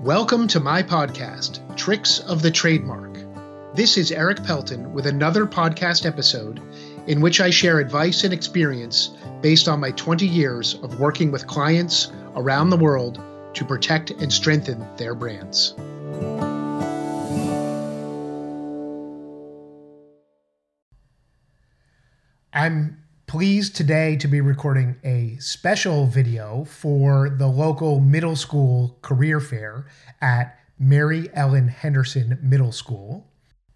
Welcome to my podcast, Tricks of the Trademark. This is Eric Pelton with another podcast episode in which I share advice and experience based on my 20 years of working with clients around the world to protect and strengthen their brands. I'm pleased today to be recording a special video for the local middle school career fair at Mary Ellen Henderson Middle School.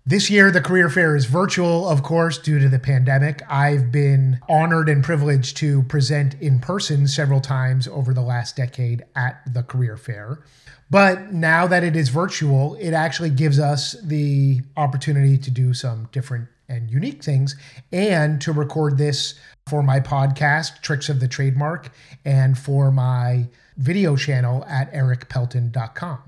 This year, the career fair is virtual, of course, due to the pandemic. I've been honored and privileged to present in person several times over the last decade at the career fair. But now that it is virtual, it actually gives us the opportunity to do some different and unique things, and to record this for my podcast, Tricks of the Trademark, and for my video channel at ericpelton.com.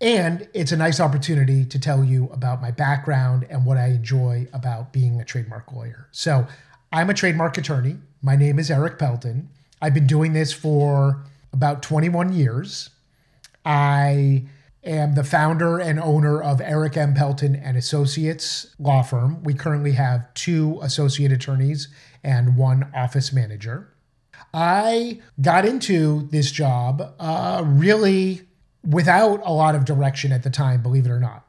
And it's a nice opportunity to tell you about my background and what I enjoy about being a trademark lawyer. So, I'm a trademark attorney. My name is Eric Pelton. I've been doing this for about 21 years. I am the founder and owner of Eric M. Pelton and Associates law firm. We currently have two associate attorneys and one office manager. I got into this job uh, really without a lot of direction at the time, believe it or not.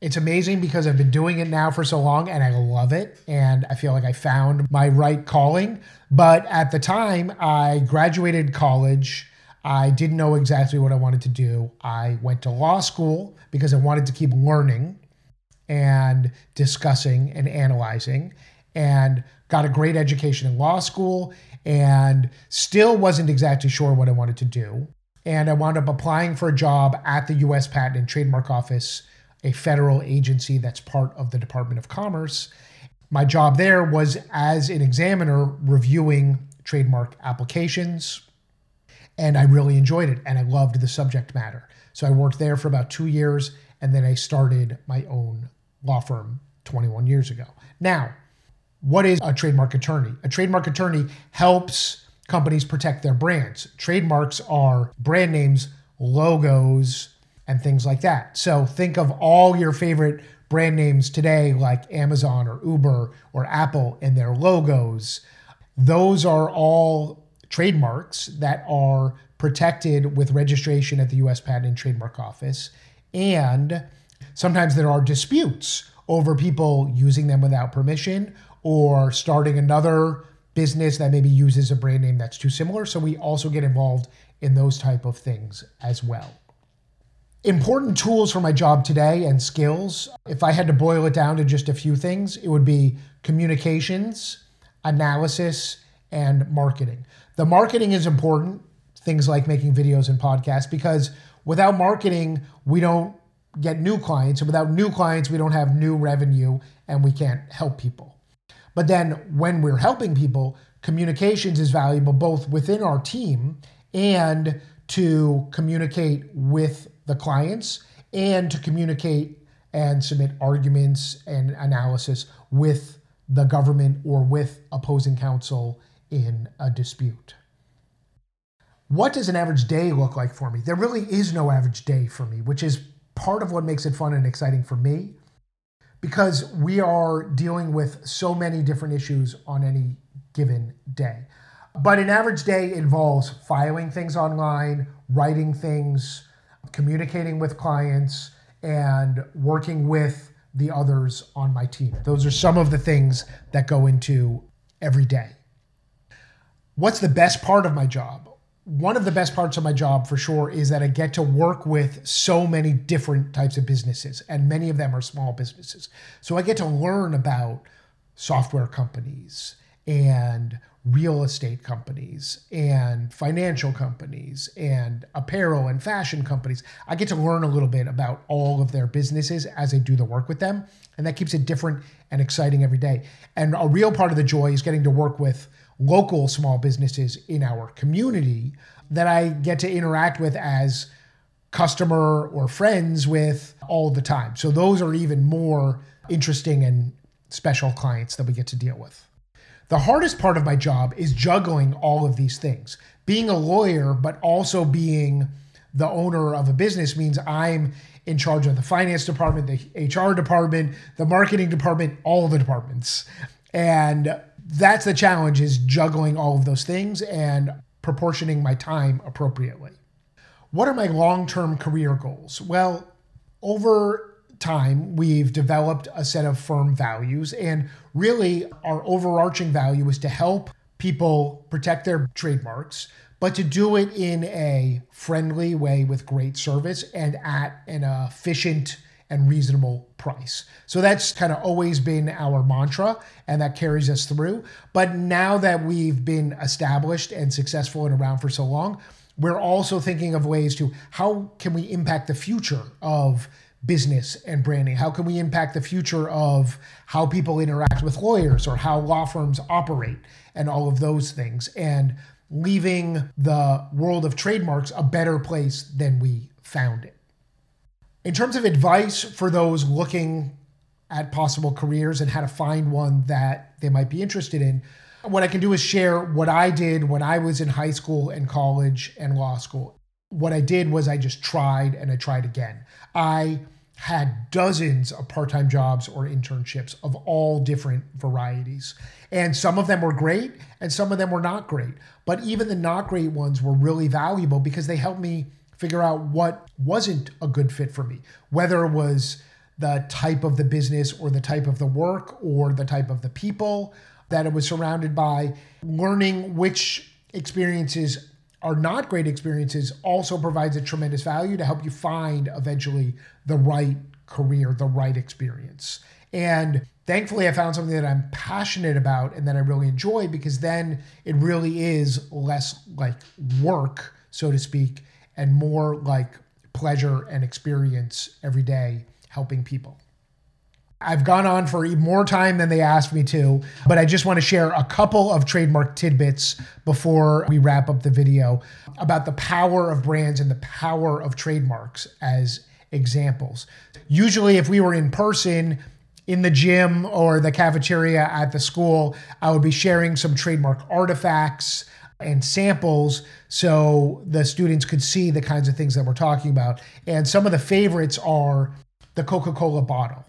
It's amazing because I've been doing it now for so long and I love it. And I feel like I found my right calling. But at the time, I graduated college I didn't know exactly what I wanted to do. I went to law school because I wanted to keep learning and discussing and analyzing and got a great education in law school and still wasn't exactly sure what I wanted to do. And I wound up applying for a job at the US Patent and Trademark Office, a federal agency that's part of the Department of Commerce. My job there was as an examiner reviewing trademark applications, and I really enjoyed it and I loved the subject matter. So I worked there for about two years and then I started my own law firm 21 years ago. Now, what is a trademark attorney? A trademark attorney helps companies protect their brands. Trademarks are brand names, logos, and things like that. So think of all your favorite brand names today, like Amazon or Uber or Apple, and their logos. Those are all trademarks that are protected with registration at the US Patent and Trademark Office. And sometimes there are disputes over people using them without permission or starting another business that maybe uses a brand name that's too similar. So we also get involved in those type of things as well. Important tools for my job today and skills. If I had to boil it down to just a few things, it would be communications, analysis, and marketing. The marketing is important, things like making videos and podcasts, because without marketing, we don't get new clients. And without new clients, we don't have new revenue and we can't help people. But then when we're helping people, communications is valuable both within our team and to communicate with the clients and to communicate and submit arguments and analysis with the government or with opposing counsel in a dispute. What does an average day look like for me? There really is no average day for me, which is part of what makes it fun and exciting for me because we are dealing with so many different issues on any given day. But an average day involves filing things online, writing things, communicating with clients, and working with the others on my team. Those are some of the things that go into every day. What's the best part of my job? One of the best parts of my job for sure is that I get to work with so many different types of businesses, and many of them are small businesses. So I get to learn about software companies and real estate companies and financial companies and apparel and fashion companies. I get to learn a little bit about all of their businesses as I do the work with them. And that keeps it different and exciting every day. And a real part of the joy is getting to work with local small businesses in our community that I get to interact with as customer or friends with all the time. So those are even more interesting and special clients that we get to deal with. The hardest part of my job is juggling all of these things being a lawyer, but also being the owner of a business means I'm in charge of the finance department, the HR department, the marketing department, all the departments. And that's the challenge is juggling all of those things and proportioning my time appropriately. What are my long-term career goals? Well, over time, we've developed a set of firm values, and really our overarching value is to help people protect their trademarks, but to do it in a friendly way with great service and at an efficient and reasonable price. So that's kind of always been our mantra and that carries us through. But now that we've been established and successful and around for so long, we're also thinking of ways to how can we impact the future of business and branding? How can we impact the future of how people interact with lawyers or how law firms operate and all of those things? And leaving the world of trademarks a better place than we found it. In terms of advice for those looking at possible careers and how to find one that they might be interested in, what I can do is share what I did when I was in high school and college and law school. What I did was I just tried and I tried again. I had dozens of part time jobs or internships of all different varieties. And some of them were great and some of them were not great. But even the not great ones were really valuable because they helped me figure out what wasn't a good fit for me, whether it was the type of the business or the type of the work or the type of the people that it was surrounded by. Learning which experiences are not great experiences also provides a tremendous value to help you find eventually the right career, the right experience. And thankfully, I found something that I'm passionate about and that I really enjoy because then it really is less like work, so to speak, and more like pleasure and experience every day helping people. I've gone on for more time than they asked me to, but I just want to share a couple of trademark tidbits before we wrap up the video about the power of brands and the power of trademarks as examples. Usually, if we were in person, in the gym or the cafeteria at the school, I would be sharing some trademark artifacts and samples so the students could see the kinds of things that we're talking about. And some of the favorites are the Coca Cola bottle.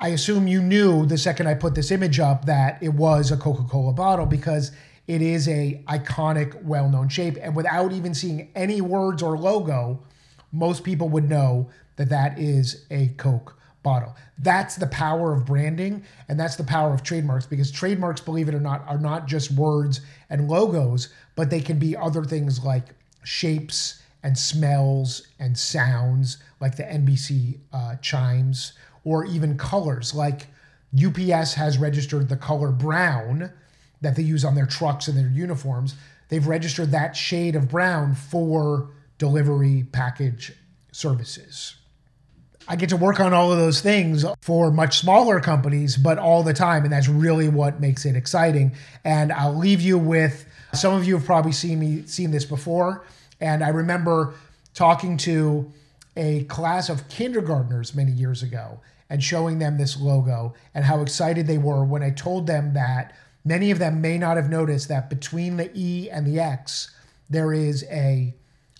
I assume you knew the second I put this image up that it was a Coca-Cola bottle because it is a iconic, well-known shape and without even seeing any words or logo, most people would know that that is a Coke bottle. That's the power of branding and that's the power of trademarks because trademarks, believe it or not, are not just words and logos, but they can be other things like shapes and smells and sounds like the NBC uh, chimes or even colors. Like UPS has registered the color brown that they use on their trucks and their uniforms. They've registered that shade of brown for delivery package services. I get to work on all of those things for much smaller companies, but all the time. And that's really what makes it exciting. And I'll leave you with some of you have probably seen me seen this before. And I remember talking to a class of kindergartners many years ago and showing them this logo and how excited they were when I told them that many of them may not have noticed that between the E and the X, there is a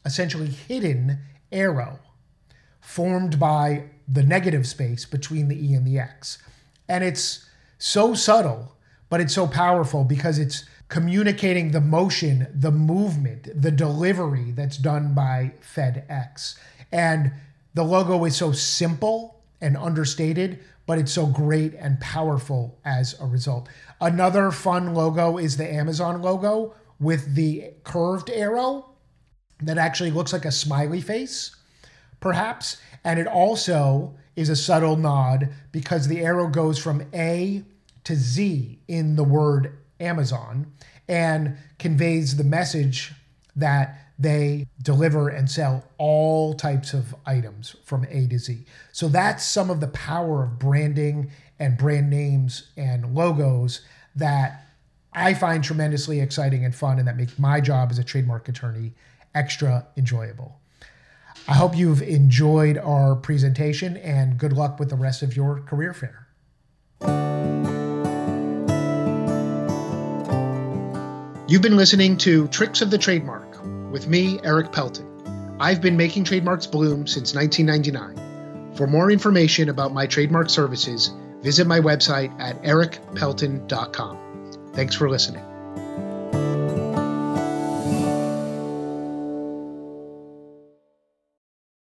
essentially hidden arrow formed by the negative space between the E and the X. And it's so subtle, but it's so powerful because it's communicating the motion, the movement, the delivery that's done by FedEx. And the logo is so simple and understated, but it's so great and powerful as a result. Another fun logo is the Amazon logo with the curved arrow that actually looks like a smiley face, perhaps. And it also is a subtle nod because the arrow goes from A to Z in the word Amazon and conveys the message that they deliver and sell all types of items from A to Z. So that's some of the power of branding and brand names and logos that I find tremendously exciting and fun and that make my job as a trademark attorney extra enjoyable. I hope you've enjoyed our presentation and good luck with the rest of your career fair. You've been listening to Tricks of the Trademark with me, Eric Pelton. I've been making trademarks bloom since 1999. For more information about my trademark services, visit my website at ericpelton.com. Thanks for listening.